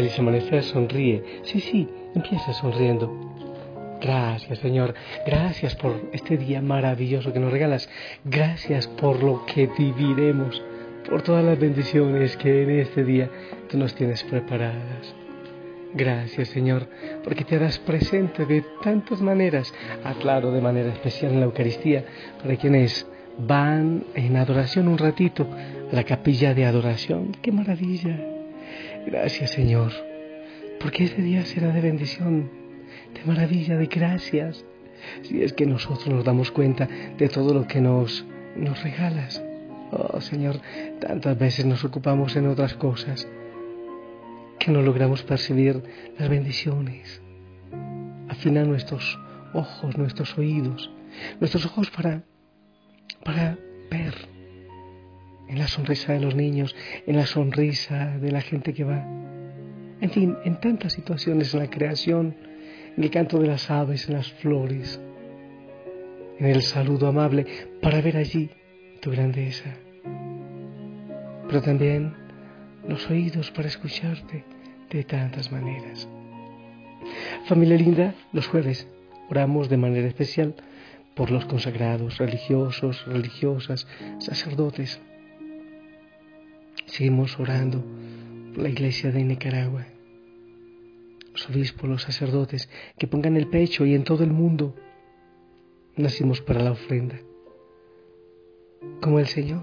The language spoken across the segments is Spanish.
Feliz amanecer, sonríe. Sí, sí, empieza sonriendo. Gracias, Señor. Gracias por este día maravilloso que nos regalas. Gracias por lo que viviremos, por todas las bendiciones que en este día tú nos tienes preparadas. Gracias, Señor, porque te harás presente de tantas maneras. Aclaro de manera especial en la Eucaristía para quienes van en adoración un ratito a la capilla de adoración. ¡Qué maravilla! Gracias Señor, porque este día será de bendición, de maravilla, de gracias. Si es que nosotros nos damos cuenta de todo lo que nos, nos regalas. Oh Señor, tantas veces nos ocupamos en otras cosas que no logramos percibir las bendiciones. Afina nuestros ojos, nuestros oídos, nuestros ojos para para ver en la sonrisa de los niños, en la sonrisa de la gente que va. En fin, en tantas situaciones en la creación, en el canto de las aves, en las flores, en el saludo amable, para ver allí tu grandeza. Pero también los oídos para escucharte de tantas maneras. Familia linda, los jueves oramos de manera especial por los consagrados, religiosos, religiosas, sacerdotes. Seguimos orando por la iglesia de Nicaragua, los obispos, los sacerdotes, que pongan el pecho y en todo el mundo nacimos para la ofrenda. Como el Señor,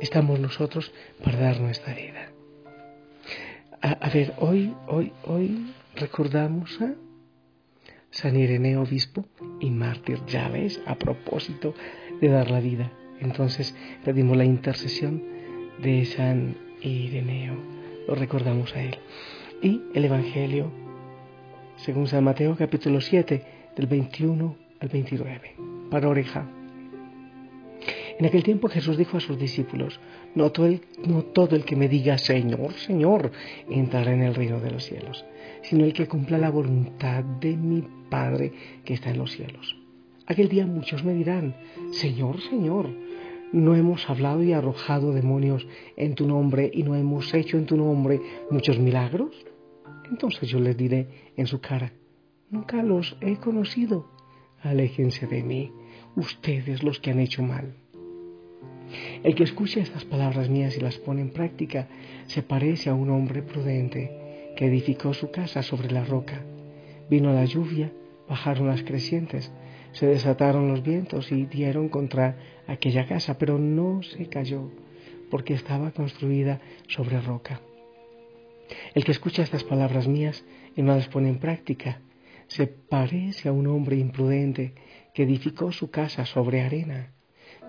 estamos nosotros para dar nuestra vida. A, ver, hoy, hoy, hoy recordamos a San Ireneo Obispo y mártir, ya ves, a propósito de dar la vida. Entonces pedimos la intercesión de San Ireneo, lo recordamos a él. Y el Evangelio, según San Mateo capítulo 7, del 21 al 29, para oreja. En aquel tiempo Jesús dijo a sus discípulos, no todo, el, no todo el que me diga Señor, Señor, entrará en el reino de los cielos, sino el que cumpla la voluntad de mi Padre que está en los cielos. Aquel día muchos me dirán, Señor, Señor, ¿no hemos hablado y arrojado demonios en tu nombre y no hemos hecho en tu nombre muchos milagros? Entonces yo les diré en su cara, nunca los he conocido, aléjense de mí, ustedes los que han hecho mal. El que escucha estas palabras mías y las pone en práctica se parece a un hombre prudente que edificó su casa sobre la roca. Vino la lluvia, bajaron las crecientes, se desataron los vientos y dieron contra aquella casa, pero no se cayó porque estaba construida sobre roca. El que escucha estas palabras mías y no las pone en práctica se parece a un hombre imprudente que edificó su casa sobre arena.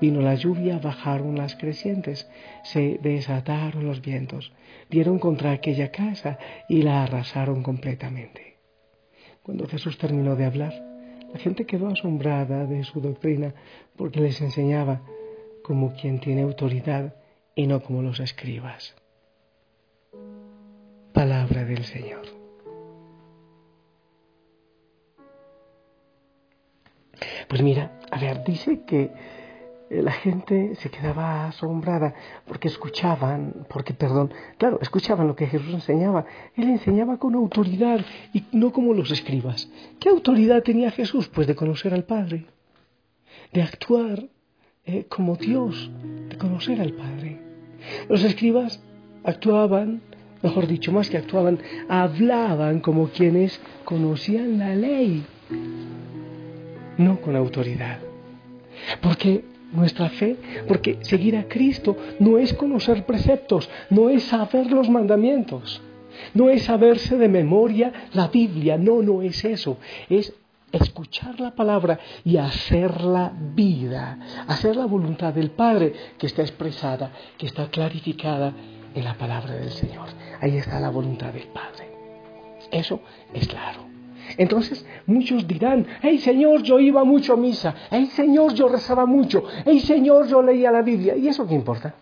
Vino la lluvia, bajaron las crecientes, se desataron los vientos, dieron contra aquella casa y la arrasaron completamente. Cuando Jesús terminó de hablar, la gente quedó asombrada de su doctrina porque les enseñaba como quien tiene autoridad y no como los escribas. Palabra del Señor. Pues mira, a ver, dice que la gente se quedaba asombrada porque escuchaban, porque, perdón, claro, escuchaban lo que Jesús enseñaba. Él enseñaba con autoridad y no como los escribas. ¿Qué autoridad tenía Jesús? Pues de conocer al Padre, de actuar eh, como Dios, de conocer al Padre. Los escribas actuaban Mejor dicho, más que actuaban, hablaban como quienes conocían la ley, no con autoridad. Porque nuestra fe, porque seguir a Cristo no es conocer preceptos, no es saber los mandamientos, no es saberse de memoria la Biblia, no, no es eso, es escuchar la palabra y hacerla vida, hacer la voluntad del Padre que está expresada, que está clarificada en la palabra del Señor. Ahí está la voluntad del Padre. Eso es claro. Entonces muchos dirán, hey Señor, yo iba mucho a misa, hey Señor, yo rezaba mucho, hey Señor, yo leía la Biblia. ¿Y eso qué importa?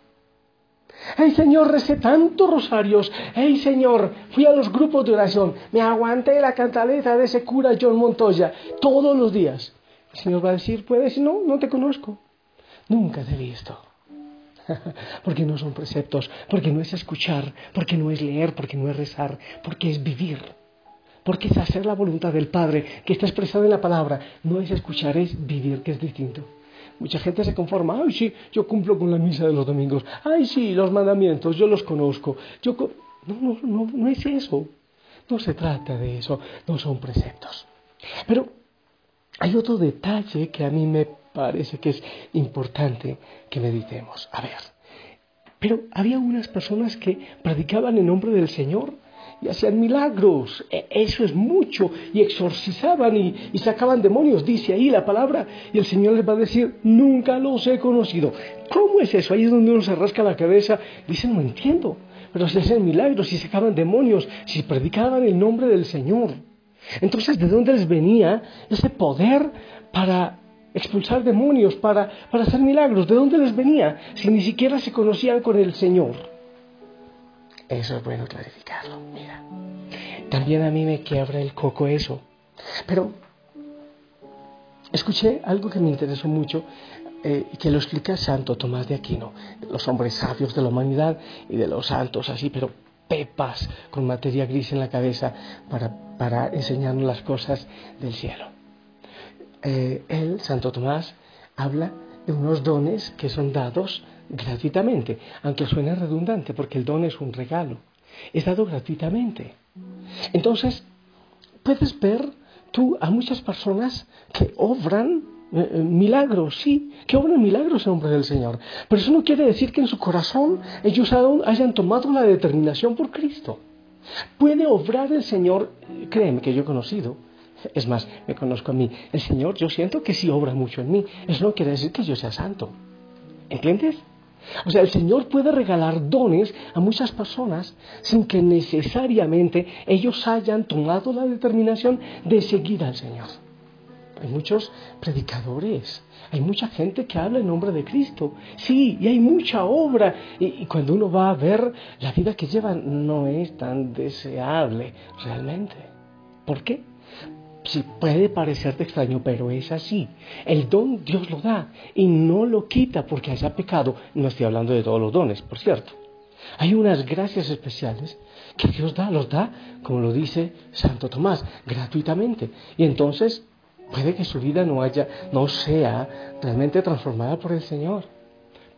Hey Señor, recé tantos rosarios. Hey Señor, fui a los grupos de oración. Me aguanté la cantaleta de ese cura John Montoya todos los días. El Señor va a decir, puede decir, no, no te conozco. Nunca te he visto. porque no son preceptos, porque no es escuchar, porque no es leer, porque no es rezar, porque es vivir. Porque es hacer la voluntad del Padre que está expresada en la palabra. No es escuchar, es vivir, que es distinto. Mucha gente se conforma, ay sí, yo cumplo con la misa de los domingos, ay sí, los mandamientos, yo los conozco. Yo no, no, no, no es eso. No se trata de eso, no son preceptos. Pero hay otro detalle que a mí me parece que es importante que meditemos. A ver, pero había unas personas que predicaban en nombre del Señor y hacían milagros. E, eso es mucho. Y exorcizaban y, sacaban demonios, dice ahí la palabra. Y el Señor les va a decir, nunca los he conocido. ¿Cómo es eso? Ahí es donde uno se rasca la cabeza. Dice, no entiendo. Pero si hacían milagros, si sacaban demonios, si predicaban el nombre del Señor. Entonces, ¿de dónde les venía ese poder para expulsar demonios, para, para hacer milagros? ¿De dónde les venía si ni siquiera se conocían con el Señor? Eso es bueno clarificarlo, mira. También a mí me quiebra el coco eso. Pero escuché algo que me interesó mucho eh, que lo explica Santo Tomás de Aquino, los hombres sabios de la humanidad y de los santos así, pero pepas con materia gris en la cabeza para, para enseñarnos las cosas del cielo. Eh, él, Santo Tomás, habla de unos dones que son dados gratuitamente, aunque suene redundante, porque el don es un regalo, es dado gratuitamente. Entonces, puedes ver tú a muchas personas que obran eh, eh, milagros, sí, que obran milagros en nombre del Señor, pero eso no quiere decir que en su corazón ellos hayan tomado la determinación por Cristo. Puede obrar el Señor, créeme que yo he conocido, es más, me conozco a mí, el Señor yo siento que sí obra mucho en mí, eso no quiere decir que yo sea santo, ¿entiendes? O sea, el Señor puede regalar dones a muchas personas sin que necesariamente ellos hayan tomado la determinación de seguir al Señor. Hay muchos predicadores, hay mucha gente que habla en nombre de Cristo. Sí, y hay mucha obra. Y, cuando uno va a ver, la vida que llevan no es tan deseable realmente. ¿Por qué? Puede parecerte extraño, pero es así. El don Dios lo da y no lo quita porque haya pecado. No estoy hablando de todos los dones, por cierto. Hay unas gracias especiales que Dios da, los da, como lo dice Santo Tomás, gratuitamente. Y entonces puede que su vida no haya, no sea realmente transformada por el Señor.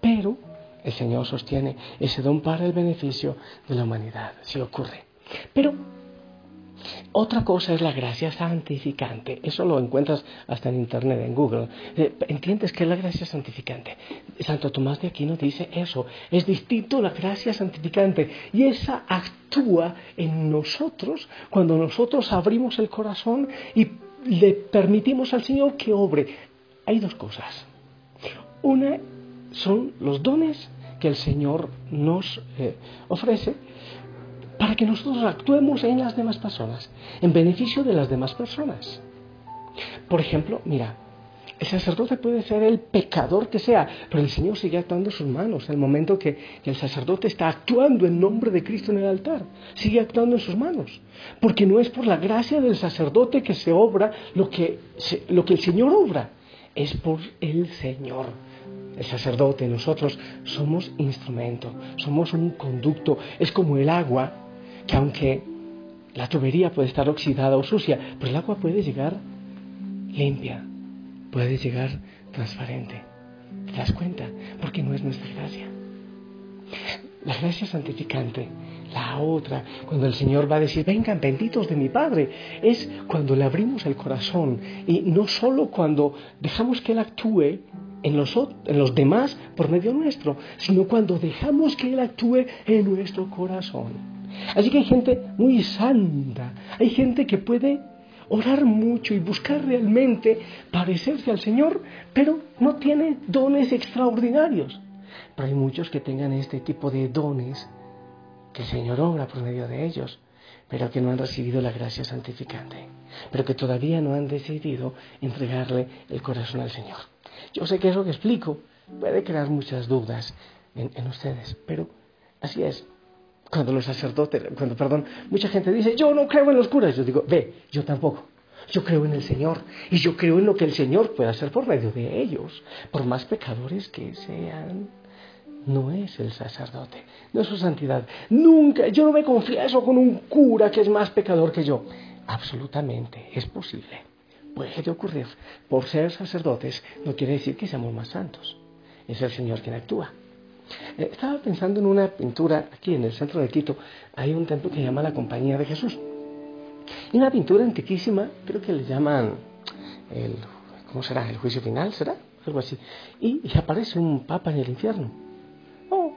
Pero el Señor sostiene ese don para el beneficio de la humanidad, si ocurre. Pero otra cosa es la gracia santificante. Eso lo encuentras hasta en Internet, en Google. Eh, ¿Entiendes qué es la gracia santificante? Santo Tomás de Aquino dice eso. Es distinto la gracia santificante. Y esa actúa en nosotros cuando nosotros abrimos el corazón y le permitimos al Señor que obre. Hay dos cosas. Una son los dones que el Señor nos eh, ofrece para que nosotros actuemos en las demás personas, en beneficio de las demás personas. Por ejemplo, mira, el sacerdote puede ser el pecador que sea, pero el Señor sigue actuando en sus manos. En el momento que el sacerdote está actuando en nombre de Cristo en el altar, sigue actuando en sus manos. Porque no es por la gracia del sacerdote que se obra lo que, lo que el Señor obra, es por el Señor. El sacerdote, nosotros somos instrumento, somos un conducto, es como el agua que aunque la tubería puede estar oxidada o sucia, pero el agua puede llegar limpia, puede llegar transparente. ¿Te das cuenta? Porque no es nuestra gracia. La gracia santificante La otra, cuando el Señor va a decir, vengan benditos de mi Padre, es cuando le abrimos el corazón y no solo cuando dejamos que Él actúe en los, en los demás por medio nuestro, sino cuando dejamos que Él actúe en nuestro corazón. Así que hay gente muy santa, hay gente que puede orar mucho y buscar realmente parecerse al Señor, pero no tiene dones extraordinarios. Pero hay muchos que tengan este tipo de dones que el Señor obra por medio de ellos, pero que no han recibido la gracia santificante, pero que todavía no han decidido entregarle el corazón al Señor. Yo sé que eso que explico puede crear muchas dudas en, en ustedes, pero así es. Cuando los sacerdotes, cuando, perdón, mucha gente dice, yo no creo en los curas, yo digo, ve, yo tampoco. Yo creo en el Señor y yo creo en lo que el Señor puede hacer por medio de ellos, por más pecadores que sean. No es el sacerdote, no es su santidad. Nunca, yo no me confieso con un cura que es más pecador que yo. Absolutamente, es posible. Puede ocurrir. Por ser sacerdotes no quiere decir que seamos más santos. Es el Señor quien actúa. Eh, estaba pensando en una pintura aquí en el centro de Quito. Hay un templo que se llama la Compañía de Jesús. Y una pintura antiquísima, creo que le llaman el, ¿cómo será? ¿El juicio final? ¿Será? Algo así. Y, aparece un papa en el infierno. Oh.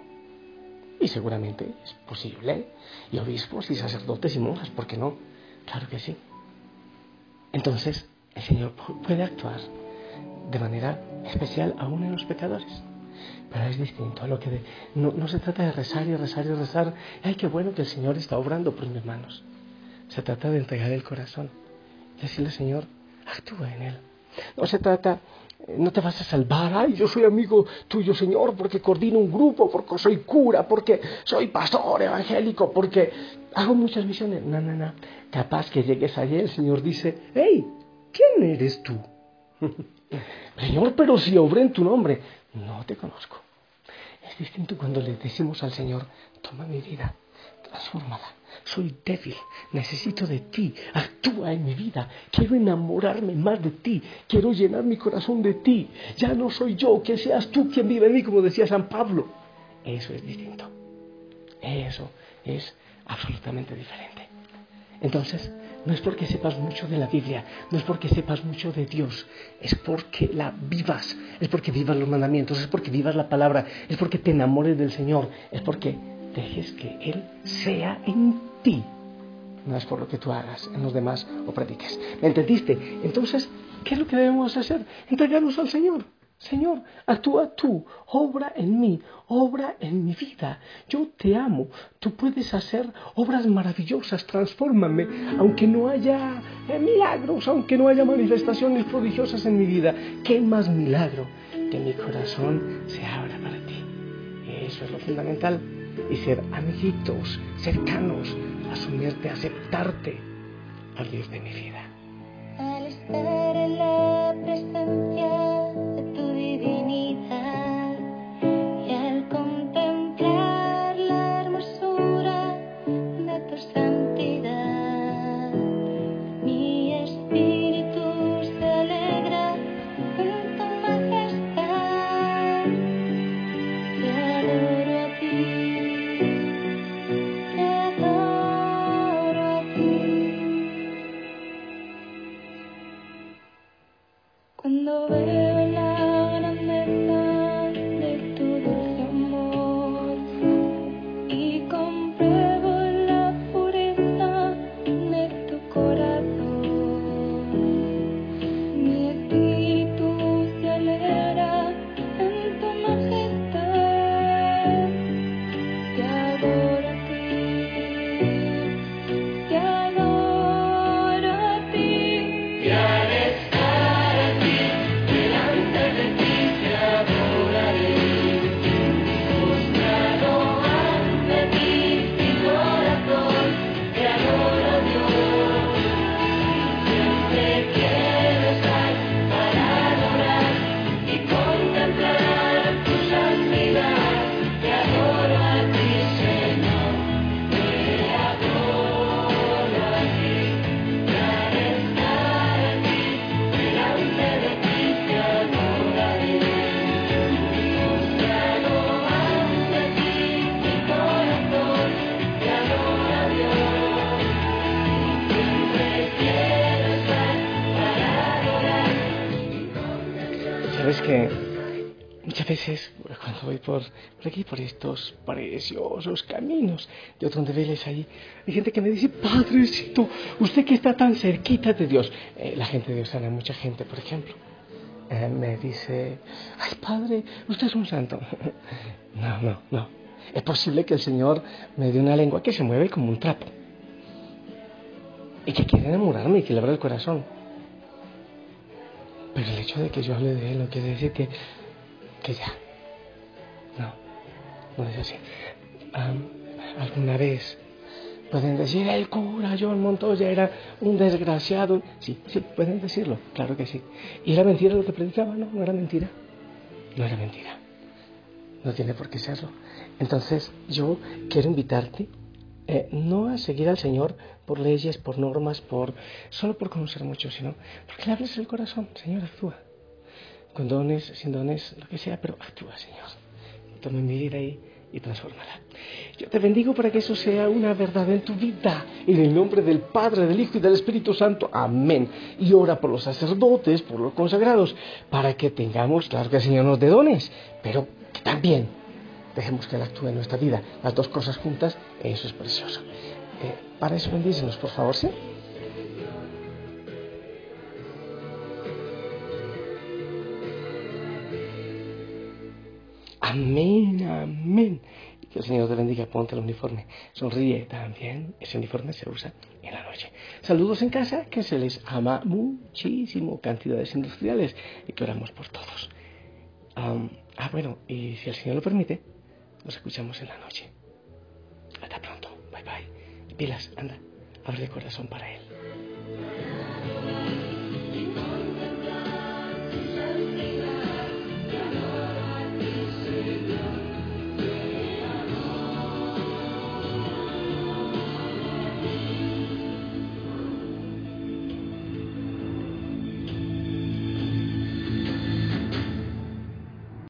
Y seguramente es posible. Y obispos y sacerdotes y monjas, ¿por qué no? Claro que sí. Entonces, el Señor puede actuar de manera especial aún en los pecadores. Pero es distinto a lo que no, no, se trata de rezar y rezar y rezar. Ay, qué bueno que el Señor está obrando por mis manos. Se trata de entregar el corazón. Decirle, Señor, actúa en él. No se trata, no te vas a salvar, ay, yo soy amigo tuyo, Señor, porque coordino un grupo, porque soy cura, porque soy pastor evangélico, porque hago muchas misiones. No, no, no. Capaz que llegues allí, el Señor dice, hey, ¿quién eres tú? Señor, pero si obré en tu nombre, no te conozco. Es distinto cuando le decimos al Señor, toma mi vida, transfórmala. Soy débil, necesito de ti, actúa en mi vida, quiero enamorarme más de ti, quiero llenar mi corazón de ti. Ya no soy yo, que seas tú quien vive en mí, como decía San Pablo. Eso es distinto. Eso es absolutamente diferente. Entonces, no es porque sepas mucho de la Biblia, no es porque sepas mucho de Dios, es porque la vivas, es porque vivas los mandamientos, es porque vivas la palabra, es porque te enamores del Señor, es porque dejes que Él sea en ti. No es por lo que tú hagas en los demás o prediques. ¿Me entendiste? Entonces, ¿qué es lo que debemos hacer? Entregarnos al Señor. Señor, actúa tú, obra en mí, obra en mi vida. Yo te amo, tú puedes hacer obras maravillosas, transfórmame, aunque no haya eh, milagros, aunque no haya manifestaciones prodigiosas en mi vida. ¿Qué más milagro? Que mi corazón se abra para ti. Eso es lo fundamental. Y ser amiguitos, cercanos, asumirte, aceptarte al Dios de mi vida. Al estar en la veces cuando voy por, por aquí, por estos preciosos caminos de donde veles ahí, hay gente que me dice, Padrecito, usted que está tan cerquita de Dios. Eh, la gente de Dios sana mucha gente, por ejemplo. Eh, me dice, ay Padre, usted es un santo. no, no, no. Es posible que el Señor me dé una lengua que se mueve como un trapo. Y que quiere enamorarme y que le abra el corazón. Pero el hecho de que yo hable de Él no quiere decir que que ya. No, no es así. alguna vez pueden decir, el cura John Montoya era un desgraciado. Sí, sí, pueden decirlo, claro que sí. ¿Y era mentira lo que predicaba? No, no era mentira. No era mentira. No tiene por qué serlo. Entonces yo quiero invitarte eh, no a seguir al Señor por leyes, por normas, por solo por conocer mucho, sino porque le hables el corazón. Señor, actúa con dones, sin dones, lo que sea, pero actúa, Señor. Toma mi vida y, y transfórmala. Yo te bendigo para que eso sea una verdad en tu vida. En el nombre del Padre, del Hijo y del Espíritu Santo. Amén. Y ora por los sacerdotes, por los consagrados, para que tengamos, claro que el Señor nos dé dones, pero que también dejemos que Él actúe en nuestra vida. Las dos cosas juntas, eso es precioso. Eh, para eso bendícenos, por favor, ¿sí? Amén, amén. Que el Señor te bendiga, ponte el uniforme. Sonríe también. Ese uniforme se usa en la noche. Saludos en casa, que se les ama muchísimo. Cantidades industriales y que oramos por todos. ah, bueno, y si el Señor lo permite, nos escuchamos en la noche. Hasta pronto. Bye bye. Pilas, anda. Abre el corazón para Él.